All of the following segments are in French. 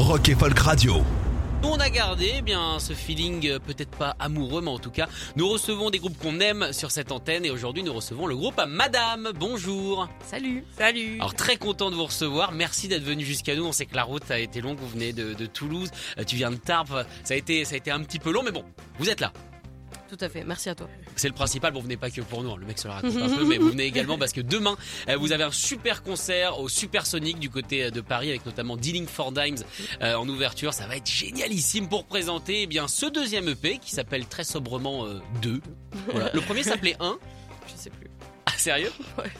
Rock et Folk Radio. On a gardé eh bien ce feeling euh, peut-être pas amoureux mais en tout cas nous recevons des groupes qu'on aime sur cette antenne et aujourd'hui nous recevons le groupe Madame. Bonjour. Salut. Salut. Alors très content de vous recevoir. Merci d'être venu jusqu'à nous. On sait que la route a été longue. Vous venez de, de Toulouse. Euh, Tu viens de Tarbes. Ça a été ça a été un petit peu long mais bon vous êtes là. Tout à fait. Merci à toi. C'est le principal. Bon, vous venez pas que pour nous. hein. Le mec se le raconte un peu, mais vous venez également parce que demain, euh, vous avez un super concert au Supersonic du côté euh, de Paris avec notamment Dealing for Dimes euh, en ouverture. Ça va être génialissime pour présenter eh bien ce deuxième EP qui s'appelle très sobrement 2. Voilà. Le premier s'appelait 1. Je sais plus. Sérieux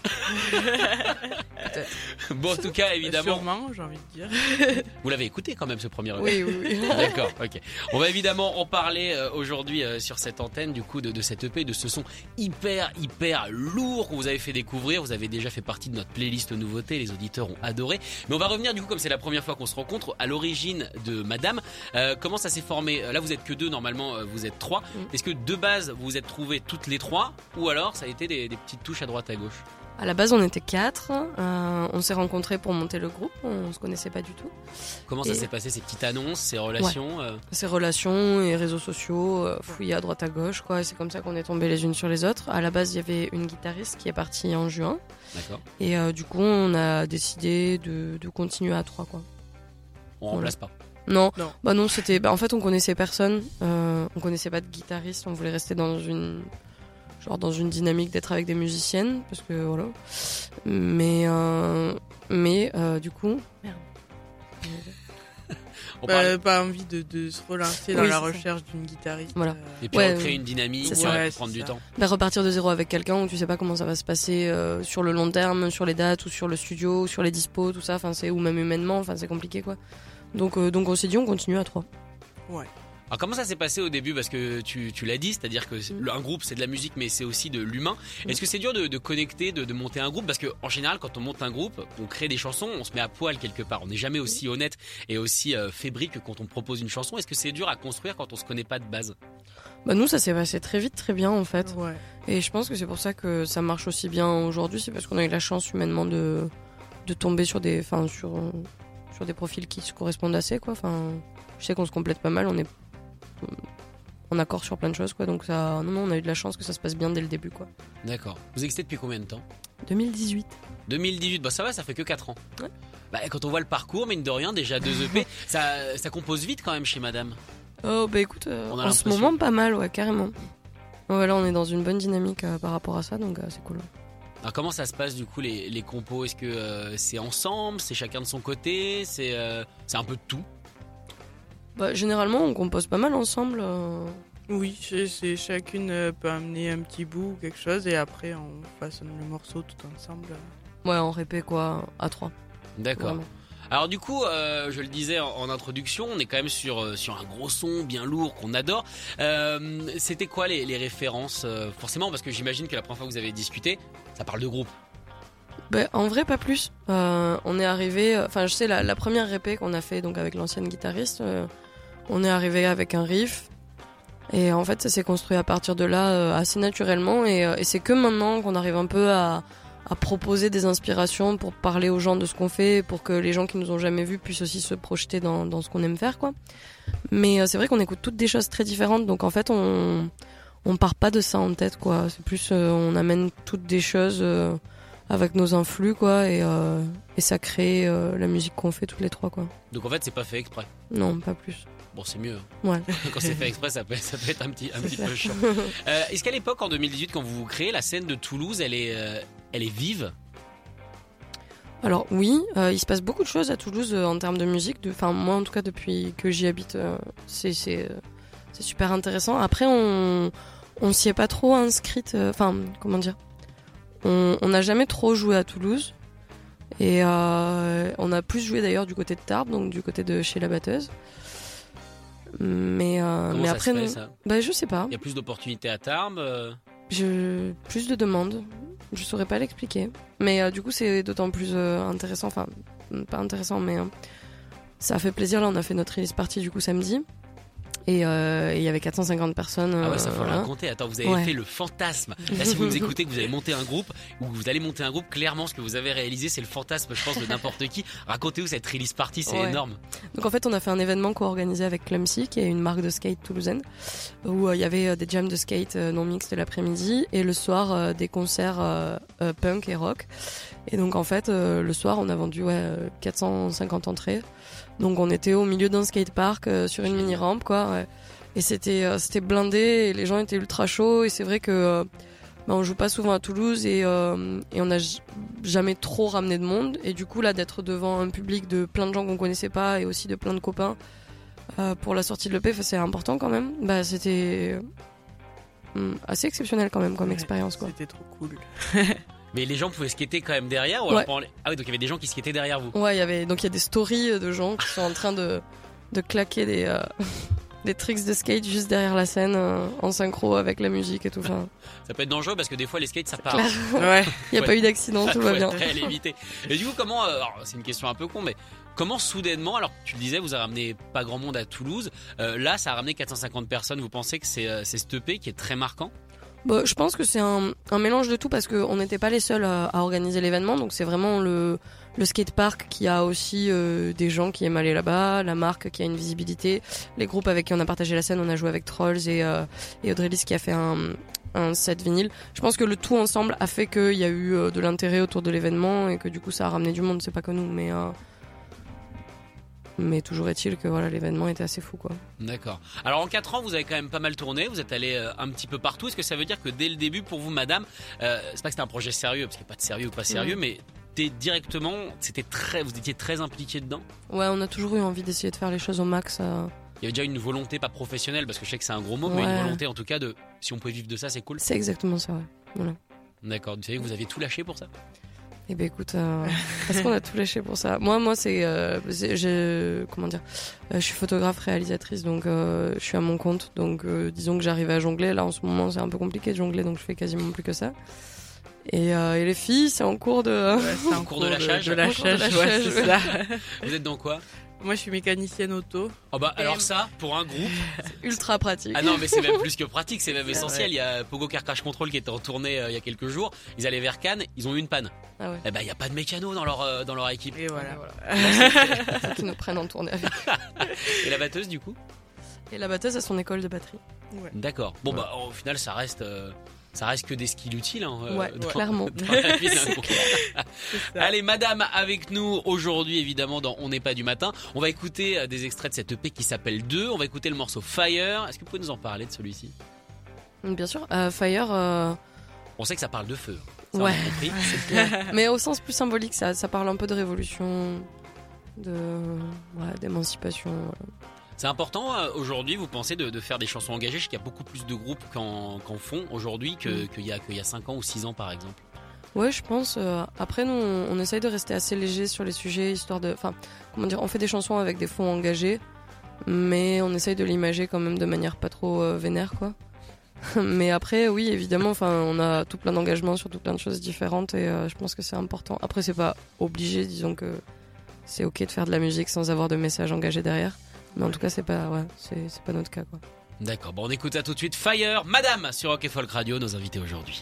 Bon, en tout cas, évidemment, Sûrement, j'ai envie de dire. vous l'avez écouté quand même ce premier. Oui, oui, oui. D'accord, ok. On va évidemment en parler euh, aujourd'hui euh, sur cette antenne du coup de, de cet EP, de ce son hyper hyper lourd qu'on vous avez fait découvrir. Vous avez déjà fait partie de notre playlist nouveautés, les auditeurs ont adoré. Mais on va revenir du coup comme c'est la première fois qu'on se rencontre à l'origine de Madame. Euh, comment ça s'est formé? Là vous êtes que deux normalement, vous êtes trois. Est-ce que de base vous vous êtes trouvés toutes les trois? Ou alors ça a été des, des petites touches à droite à gauche À la base, on était quatre. Euh, on s'est rencontrés pour monter le groupe. On se connaissait pas du tout. Comment ça s'est passé ces petites annonces, ces relations euh, Ces relations et réseaux sociaux, euh, fouillés à droite à gauche, quoi. C'est comme ça qu'on est tombés les unes sur les autres. À la base, il y avait une guitariste qui est partie en juin. D'accord. Et euh, du coup, on a décidé de, de continuer à trois, quoi. On remplace pas. Non, Non. bah non, c'était. Bah en fait, on connaissait personne. Euh, on connaissait pas de guitariste. On voulait rester dans une, genre dans une dynamique d'être avec des musiciennes, parce que voilà. Mais euh, mais euh, du coup, merde. On Bah, parle- pas envie de, de se relancer dans Oui, la recherche d'une guitariste. Voilà. euh, Et puis Ouais, ouais. une dynamique, ça Ouais, prendre du ça. temps. Bah, repartir de zéro avec quelqu'un où tu sais pas comment ça va se passer euh, sur le long terme, sur les dates ou sur le studio, ou sur les dispos, tout ça. Enfin, c'est ou même humainement. Enfin, c'est compliqué, quoi. Donc euh, donc on s'est dit on continue à trois. Alors comment ça s'est passé au début Parce que tu, tu l'as dit, c'est-à-dire que Mm. un groupe c'est de la musique mais c'est aussi de l'humain. Est-ce que c'est dur de, de connecter, de, de monter un groupe Parce que en général quand on monte un groupe, on crée des chansons, on se met à poil quelque part. On n'est jamais aussi honnête et aussi euh, fébrile que quand on propose une chanson. Est-ce que c'est dur à construire quand on se connaît pas de base Bah nous ça s'est passé très vite, très bien en fait. Ouais. Et je pense que c'est pour ça que ça marche aussi bien aujourd'hui, c'est parce qu'on a eu la chance humainement de, de tomber sur des, enfin, sur, sur des profils qui se correspondent assez, quoi. Enfin, je sais qu'on se complète pas mal, on est en accord sur plein de choses, quoi. Donc ça, non, non, on a eu de la chance que ça se passe bien dès le début, quoi. D'accord. Vous existez depuis combien de temps? 2018. 2018, bah ça va, ça fait que 4 ans. Ouais. Bah, quand on voit le parcours, mine de rien, déjà deux EP, ça, ça compose vite quand même chez Madame. Oh, bah écoute, euh, On a en ce moment, pas mal, ouais, carrément. Ouais, là, on est dans une bonne dynamique euh, par rapport à ça, donc euh, c'est cool. Alors comment ça se passe du coup les, les compos? Est-ce que euh, c'est ensemble? C'est chacun de son côté? C'est euh, c'est un peu de tout? Bah, généralement, on compose pas mal ensemble. euh, Oui, c'est c'est- chacune euh, peut amener un petit bout ou quelque chose et après on façonne le morceau tout ensemble. Ouais, en répé, quoi, à trois. D'accord. Vraiment. Alors du coup, euh, je le disais en, en introduction, on est quand même sur, euh, sur un gros son bien lourd qu'on adore. Euh, C'était quoi les, les références euh, Forcément, parce que j'imagine que la première fois que vous avez discuté, ça parle de groupe. Ben, en vrai, pas plus. Euh, on est arrivé. Enfin, je sais, la, première répé qu'on a fait donc avec l'ancienne guitariste, euh, on est arrivé avec un riff. Et en fait, ça s'est construit à partir de là euh, assez naturellement. Et, euh, c'est que maintenant qu'on arrive un peu à, proposer des inspirations pour parler aux gens de ce qu'on fait, pour que les gens qui nous ont jamais vus puissent aussi se projeter dans, ce qu'on aime faire, quoi. Mais euh, c'est vrai qu'on écoute toutes des choses très différentes. Donc en fait, on on part pas de ça en tête, quoi. C'est plus, euh, on amène toutes des choses. euh, avec nos influx quoi et, euh, et ça crée euh, la musique qu'on fait toutes les trois quoi. Donc en fait, c'est pas fait exprès. Non, pas plus. Bon, c'est mieux. Ouais. Quand c'est fait exprès, ça peut, ça peut être un petit, un petit peu chiant. Euh, Est-ce qu'à l'époque, en 2018, quand vous vous créez, la scène de Toulouse, elle est, elle est vive? Alors oui, il se passe beaucoup de choses à Toulouse en termes de musique. Enfin moi en tout cas depuis que j'y habite, c'est super intéressant. Après on on s'y est pas trop inscrite. Enfin comment dire, on n'a jamais trop joué à Toulouse. Et euh, on a plus joué d'ailleurs du côté de Tarbes, donc du côté de chez la batteuse. Mais, euh, mais ça après, se fait, nous- ça? Bah, je sais pas. Il y a plus d'opportunités à Tarbes. euh, Je... Plus de demandes. Je saurais pas l'expliquer. Mais du coup, c'est d'autant plus intéressant. Enfin, pas intéressant, mais ça a fait plaisir. Là, on a fait notre release party du coup samedi. Et euh, il y avait 450 personnes. Ah ouais, euh, ça faut le voilà. raconter. Attends, vous avez Ouais. fait le fantasme. Là, si vous nous écoutez, que vous avez monté un groupe ou que vous allez monter un groupe, clairement, ce que vous avez réalisé, c'est le fantasme, je pense, de n'importe qui. Racontez-vous cette release party, c'est Ouais. énorme. Donc en fait, on a fait un événement co-organisé avec Clumsy, qui est une marque de skate toulousaine, où euh, il y avait euh, des jams de skate euh, non mixtes l'après-midi et le soir euh, des concerts euh, euh, punk et rock. Et donc en fait, euh, le soir, on a vendu ouais, euh, 450 entrées. Donc on était au milieu d'un skatepark euh, sur une mini rampe, quoi. ouais. Et c'était euh, c'était blindé, et les gens étaient ultra chauds. Et c'est vrai que euh, bah, on joue pas souvent à Toulouse et, euh, et on n'a jamais trop ramené de monde. Et du coup, là, d'être devant un public de plein de gens qu'on connaissait pas et aussi de plein de copains euh, pour la sortie de l'EP, c'est important quand même. Bah, c'était hum, assez exceptionnel quand même comme Ouais, expérience, quoi. C'était trop cool. Mais les gens pouvaient skater quand même derrière ou alors Ouais. pendant les- Ah oui, donc il y avait des gens qui skataient derrière vous. Ouais, il y avait donc il y a des stories de gens qui sont en train de de claquer des euh, des tricks de skate juste derrière la scène euh, en synchro avec la musique et tout. Enfin, Ça peut être dangereux parce que des fois les skates ça part. Ouais. il y a Ouais. pas eu d'accident, tout va bien. à l'éviter. Et du coup, comment, euh, alors, c'est une question un peu con, mais comment soudainement, alors tu le disais, vous avez ramené pas grand monde à Toulouse, euh, là ça a ramené 450 personnes, vous pensez que c'est euh, c'est ce EP qui est très marquant? Bah, je pense que c'est un, un mélange de tout parce qu'on n'était pas les seuls à, à organiser l'événement. Donc c'est vraiment le, le skatepark qui a aussi euh, des gens qui aiment aller là-bas, la marque qui a une visibilité, les groupes avec qui on a partagé la scène, on a joué avec Trolls et, euh, et Audrey Lys qui a fait un, un set vinyle. Je pense que le tout ensemble a fait qu'il y a eu euh, de l'intérêt autour de l'événement et que du coup ça a ramené du monde. C'est pas que nous, mais... euh, mais toujours est-il que voilà l'événement était assez fou quoi. D'accord. Alors en 4 ans, vous avez quand même pas mal tourné, vous êtes allé euh, un petit peu partout. Est-ce que ça veut dire que dès le début, pour vous, madame, euh, c'est pas que c'était un projet sérieux, parce qu'il n'y a pas de sérieux ou pas sérieux, mais directement, c'était très, vous étiez très impliqué dedans? Ouais, on a toujours eu envie d'essayer de faire les choses au max. euh, Il y avait déjà une volonté, pas professionnelle, parce que je sais que c'est un gros mot, mais une volonté en tout cas de, si on peut vivre de ça, c'est cool. C'est exactement ça, ouais. Voilà. D'accord. Vous savez que vous avez tout lâché pour ça? Eh ben écoute, euh, est-ce qu'on a tout lâché pour ça? Moi, moi, c'est, euh, comment dire, euh, je suis photographe réalisatrice, donc euh, je suis à mon compte, donc euh, disons que j'arrive à jongler. Là, en ce moment, c'est un peu compliqué de jongler, donc je fais quasiment plus que ça. Et, euh, et les filles, c'est en cours de. Ouais, c'est un Cours de lâchage. De, En cours de lâchage, ouais, lâchage, c'est ouais. ça. Vous êtes dans quoi? Moi, je suis mécanicienne auto. Oh bah Et- alors ça, pour un groupe, ultra pratique. Ah non, mais c'est même plus que pratique, c'est même essentiel. vrai. Il y a Pogo Car Crash Control qui était en tournée euh, il y a quelques jours. Ils allaient vers Cannes, ils ont eu une panne. Ah ouais. Eh ben, il n'y a pas de mécano dans leur, euh, dans leur équipe. Et voilà. Faut qu'ils nous prennent en tournée avec. Et la batteuse, du coup? Et la batteuse a son école de batterie. D'accord. Bon, bah, au final, ça reste, euh, ça reste que des skills utiles. Hein, euh, ouais, dans- clairement. dans la vie. Allez, madame, avec nous aujourd'hui, évidemment, dans On n'est pas du matin. On va écouter euh, des extraits de cette EP qui s'appelle 2. On va écouter le morceau Fire. Est-ce que vous pouvez nous en parler de celui-ci? Bien sûr. Euh, Fire. euh, On sait que ça parle de feu. Ça, a Ouais. compris. Mais au sens plus symbolique, ça, ça parle un peu de révolution, de ouais, d'émancipation. C'est important euh, aujourd'hui, vous pensez, de, de faire des chansons engagées Je sais qu'il y a beaucoup plus de groupes qu'en qu'en font aujourd'hui que- Mm. qu'il y, a- qu'il y a 5 ans ou 6 ans, par exemple? Ouais, je pense. euh, après, nous, on, on essaye de rester assez léger sur les sujets, histoire de. Enfin, comment dire, on fait des chansons avec des fonds engagés, mais on essaye de l'imager quand même de manière pas trop euh, vénère, quoi. mais après, oui, évidemment, enfin, on a tout plein d'engagements sur tout plein de choses différentes et euh, je pense que c'est important. Après, c'est pas obligé, disons que c'est ok de faire de la musique sans avoir de message engagé derrière. Mais en tout cas, c'est pas, ouais, pas notre cas. D'accord, bon, on écoute ça tout de suite. Fire, Madame, sur Rock et Folk Radio, nos invités aujourd'hui.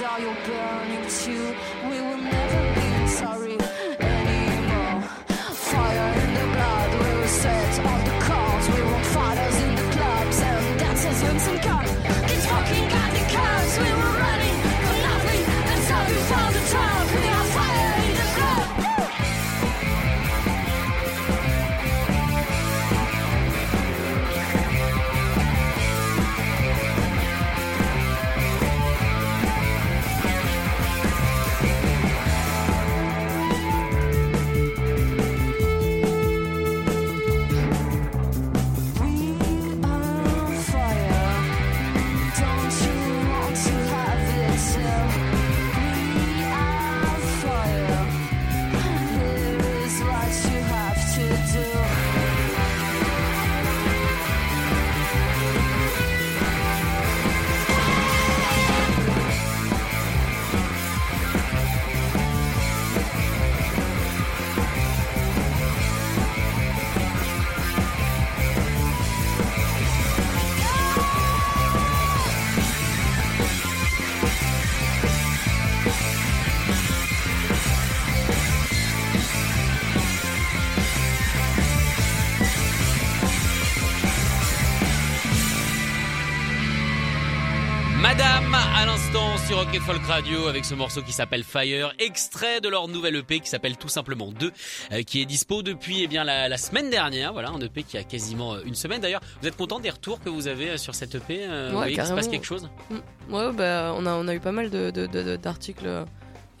all your bills. Rocket Folk Radio avec ce morceau qui s'appelle Fire, extrait de leur nouvelle EP qui s'appelle tout simplement 2, euh, qui est dispo depuis eh bien la, la semaine dernière. Voilà, un EP qui a quasiment euh, une semaine. D'ailleurs, vous êtes content des retours que vous avez euh, sur cette EP euh, Vous Ouais, voyez qu'il se passe quelque chose? Mm. Ouais, bah, on a, on a eu pas mal de, de- de- d'articles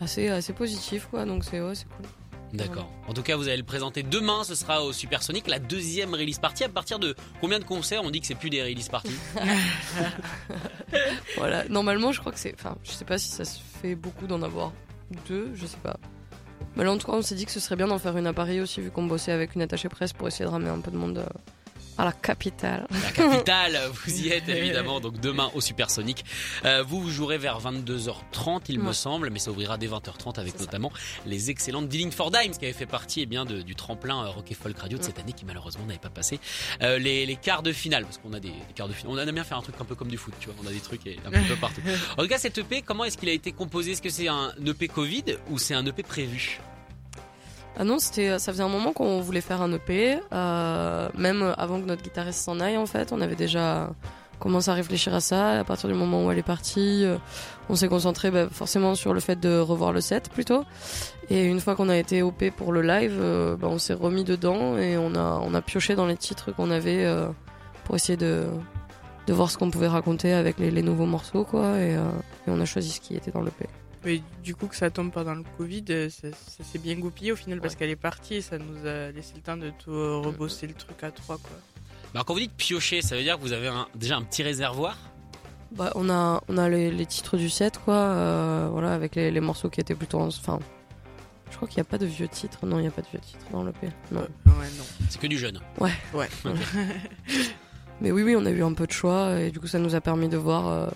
assez, assez positifs, quoi. Donc c'est, ouais, c'est cool. D'accord. En tout cas, vous allez le présenter demain. Ce sera au Supersonic, la deuxième release party. À partir de combien de concerts On dit que c'est plus des release parties. Voilà. Normalement, je crois que c'est, enfin, je sais pas si ça se fait beaucoup d'en avoir deux, je sais pas. Mais là, en tout cas, on s'est dit que ce serait bien d'en faire une à Paris aussi, vu qu'on bossait avec une attachée presse pour essayer de ramener un peu de monde euh, à la capitale. La capitale, vous y êtes évidemment. Donc demain au Supersonic. Euh, vous, vous jouerez vers 22h30, il me semble, mais ça ouvrira dès 20h30 avec ça. notamment les excellentes Dealing for Dimes qui avaient fait partie eh bien, de- du tremplin euh, Rock et Folk Radio de cette année qui malheureusement n'avait pas passé euh, les, les quarts de finale. Parce qu'on a des, des quarts de finale. On aime bien faire un truc un peu comme du foot, tu vois. On a des trucs et un peu partout. En tout cas, cet EP, comment est-ce qu'il a été composé? Est-ce que c'est un EP Covid ou c'est un EP prévu? Ah non, c'était, ça faisait un moment qu'on voulait faire un EP, euh, même avant que notre guitariste s'en aille en fait. On avait déjà commencé à réfléchir à ça. À partir du moment où elle est partie, euh, on s'est concentré bah, forcément sur le fait de revoir le set plutôt. Et une fois qu'on a été OP pour le live, euh, bah, on s'est remis dedans et on a, on a pioché dans les titres qu'on avait euh, pour essayer de, de voir ce qu'on pouvait raconter avec les, les nouveaux morceaux quoi. Et, euh, et on a choisi ce qui était dans l'EP. Mais du coup, que ça tombe pendant le Covid, euh, ça, ça s'est bien goupillé au final parce qu'elle est partie et ça nous a laissé le temps de tout rebosser le truc à trois. Quoi. Alors quand vous dites piocher, ça veut dire que vous avez un- déjà un petit réservoir? Bah, on a, on a les, les titres du set, quoi. euh, voilà, avec les, les morceaux qui étaient plutôt. en- Enfin, je crois qu'il n'y a pas de vieux titres. Non, il n'y a pas de vieux titres dans l'EP. Non. Euh, ouais, non. C'est que du jeune. Ouais. Mais oui, oui, on a eu un peu de choix et du coup, ça nous a permis de voir euh,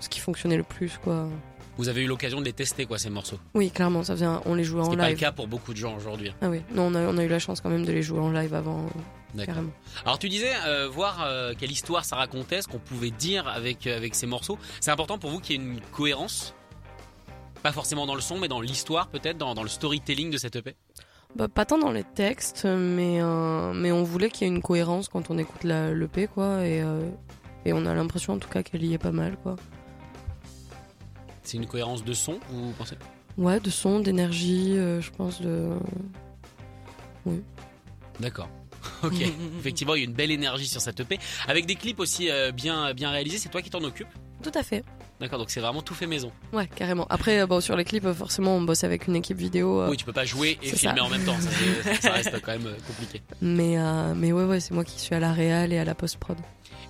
ce qui fonctionnait le plus, quoi. Vous avez eu l'occasion de les tester, quoi, ces morceaux. Oui, clairement, ça faisait un- on les jouait en qui n'est pas le live. cas pour beaucoup de gens aujourd'hui. Ah oui, non, on a, on a eu la chance quand même de les jouer en live avant, euh, D'accord. carrément. Alors tu disais euh, voir euh, quelle histoire ça racontait, ce qu'on pouvait dire avec euh, avec ces morceaux. C'est important pour vous qu'il y ait une cohérence, pas forcément dans le son, mais dans l'histoire peut-être, dans, dans le storytelling de cette EP. Bah, pas tant dans les textes, mais, mais on voulait qu'il y ait une cohérence quand on écoute l'EP, quoi. Et, et on a l'impression en tout cas qu'elle y est pas mal, quoi. C'est une cohérence de son, vous pensez Ouais, de son, d'énergie, euh, je pense, de. D'accord. Ok. Effectivement, il y a une belle énergie sur cette EP, avec des clips aussi euh, bien bien réalisés. C'est toi qui t'en occupes? Tout à fait. D'accord. Donc c'est vraiment tout fait maison. Ouais, carrément. Après, euh, bon, sur les clips, euh, forcément, on bosse avec une équipe vidéo. euh, Oui, tu peux pas jouer et filmer ça. en même temps. Ça, reste quand même compliqué. mais, euh, mais ouais, ouais, c'est moi qui suis à la réal et à la post-prod.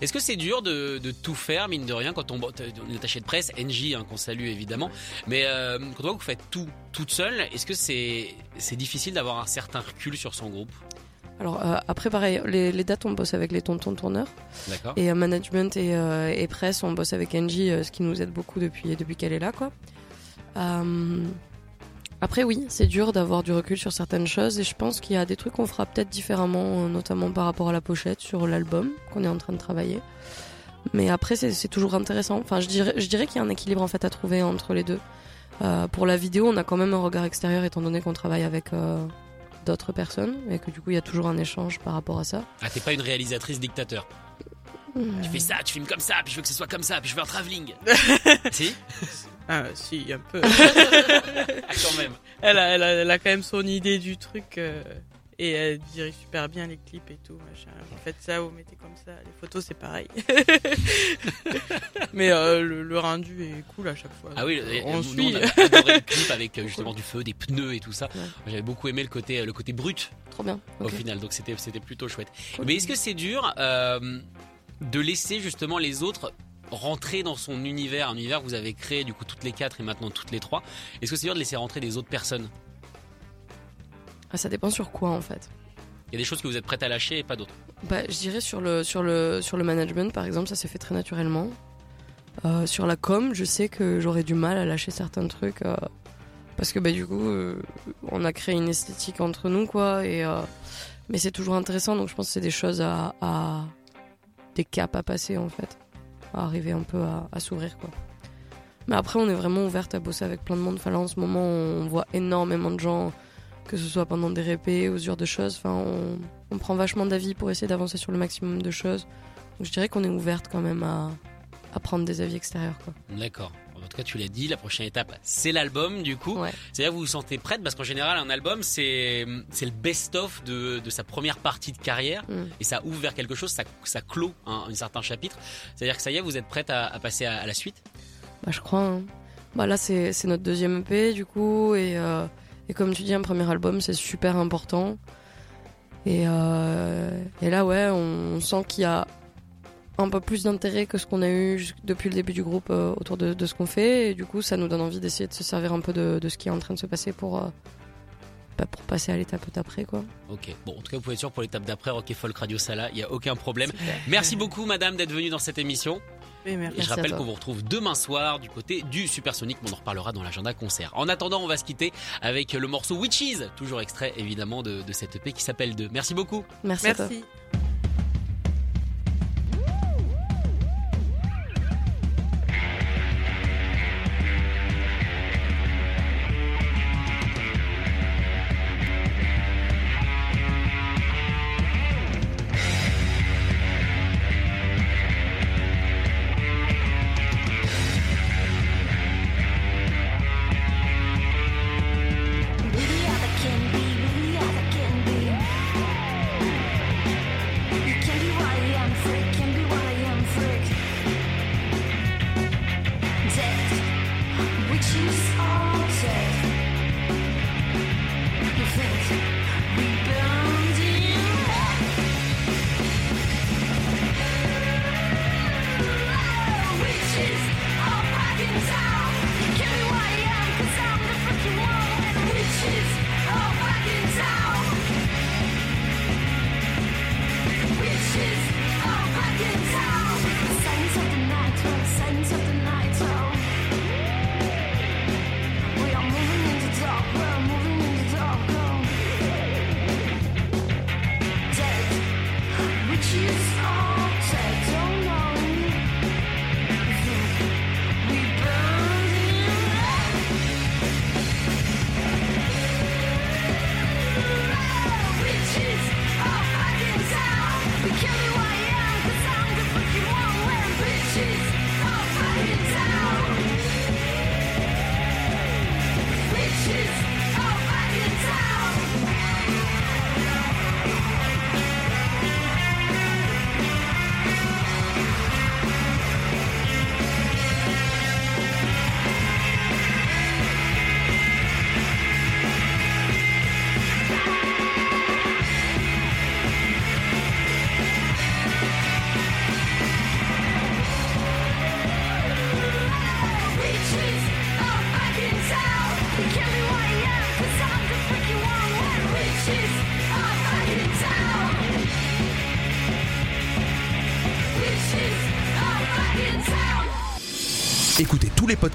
Est-ce que c'est dur de, de tout faire, mine de rien, quand on, on est attaché de presse, NJ, hein, qu'on salue évidemment, mais euh, quand on voit que vous faites tout toute seule, est-ce que c'est c'est difficile d'avoir un certain recul sur son groupe? Alors, euh, après, pareil, les, les dates, on bosse avec les tontons tourneurs. D'accord Et euh, management et, euh, et presse, on bosse avec Angie, ce qui nous aide beaucoup depuis, depuis qu'elle est là, quoi. Après, oui, c'est dur d'avoir du recul sur certaines choses et je pense qu'il y a des trucs qu'on fera peut-être différemment, notamment par rapport à la pochette sur l'album qu'on est en train de travailler. Mais après, c'est c'est toujours intéressant. Enfin, je dirais, je dirais qu'il y a un équilibre en fait à trouver entre les deux. Euh, pour la vidéo, on a quand même un regard extérieur étant donné qu'on travaille avec euh, d'autres personnes et que du coup, il y a toujours un échange par rapport à ça. Ah, t'es pas une réalisatrice dictateur. Tu fais ça, tu filmes comme ça, puis je veux que ce soit comme ça, puis je veux un travelling. si? Ah, si, un peu. Ah, quand même. elle, a, elle, a, elle a quand même son idée du truc euh, et elle dirige super bien les clips et tout. Machin. Vous faites ça, vous mettez comme ça. Les photos, c'est pareil. Mais euh, le, le rendu est cool à chaque fois. Ah oui, et- on nous, suit. on a adoré le clip avec euh, justement du feu, des pneus et tout ça. Ouais. J'avais beaucoup aimé le côté, le côté brut Trop bien. au final, donc c'était c'était plutôt chouette. Cool. Mais est-ce que c'est dur euh, de laisser justement les autres rentrer dans son univers, un univers que vous avez créé du coup toutes les quatre et maintenant toutes les trois? Est-ce que c'est dur de laisser rentrer des autres personnes? Ah, ça dépend sur quoi en fait. Il y a des choses que vous êtes prêtes à lâcher et pas d'autres. Bah, je dirais sur le, sur, le, sur le management, par exemple, ça s'est fait très naturellement. Euh, sur la com, je sais que j'aurais du mal à lâcher certains trucs. euh, parce que bah, du coup, euh, on a créé une esthétique entre nous, quoi. Et, mais c'est toujours intéressant, donc je pense que c'est des choses à, des caps à passer, en fait. À arriver un peu à, s'ouvrir, quoi. Mais après, on est vraiment ouverte à bosser avec plein de monde. Enfin, en ce moment, on voit énormément de gens, que ce soit pendant des répés ou ce genre de choses. Enfin, on, on prend vachement d'avis pour essayer d'avancer sur le maximum de choses. Donc je dirais qu'on est ouverte quand même à, à prendre des avis extérieurs. Quoi. D'accord. En tout cas, tu l'as dit, la prochaine étape, c'est l'album du coup. Ouais. C'est-à-dire que vous vous sentez prête parce qu'en général, un album, c'est le best-of de, de sa première partie de carrière Mm. et ça ouvre vers quelque chose, ça, ça clôt un, un certain chapitre. C'est-à-dire que ça y est, vous êtes prête à, à passer à, à la suite? Bah, je crois. hein. Bah, là, c'est notre deuxième EP du coup. Et, euh, et comme tu dis, un premier album, c'est super important. Et, euh, et là, ouais, on sent qu'il y a un peu plus d'intérêt que ce qu'on a eu depuis le début du groupe euh, autour de, de ce qu'on fait. Et du coup, ça nous donne envie d'essayer de se servir un peu de, de ce qui est en train de se passer pour, euh, bah, pour passer à l'étape d'après. quoi. Ok. Bon, en tout cas, vous pouvez être sûr pour l'étape d'après, Rock et Folk Radio Sala, il n'y a aucun problème. Merci beaucoup, madame, d'être venue dans cette émission. Merci. Et je rappelle qu'on vous retrouve demain soir du côté du Supersonic, mais on en reparlera dans l'agenda concert. En attendant, on va se quitter avec le morceau Witches, toujours extrait évidemment de, de cette EP qui s'appelle 2. Merci beaucoup. Merci, à toi. Merci.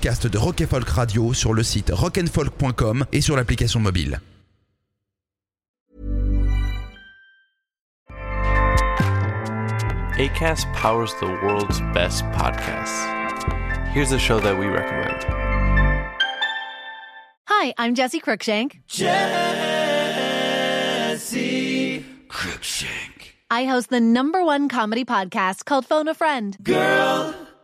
Podcasts de Rock et Folk Radio sur le site rockandfolk.com et sur l'application mobile. ACAST powers the world's best podcasts. Here's a show that we recommend. Hi, I'm Jesse Cruikshank. Jesse Cruikshank. I host the number one comedy podcast called Phone a Friend. Girl,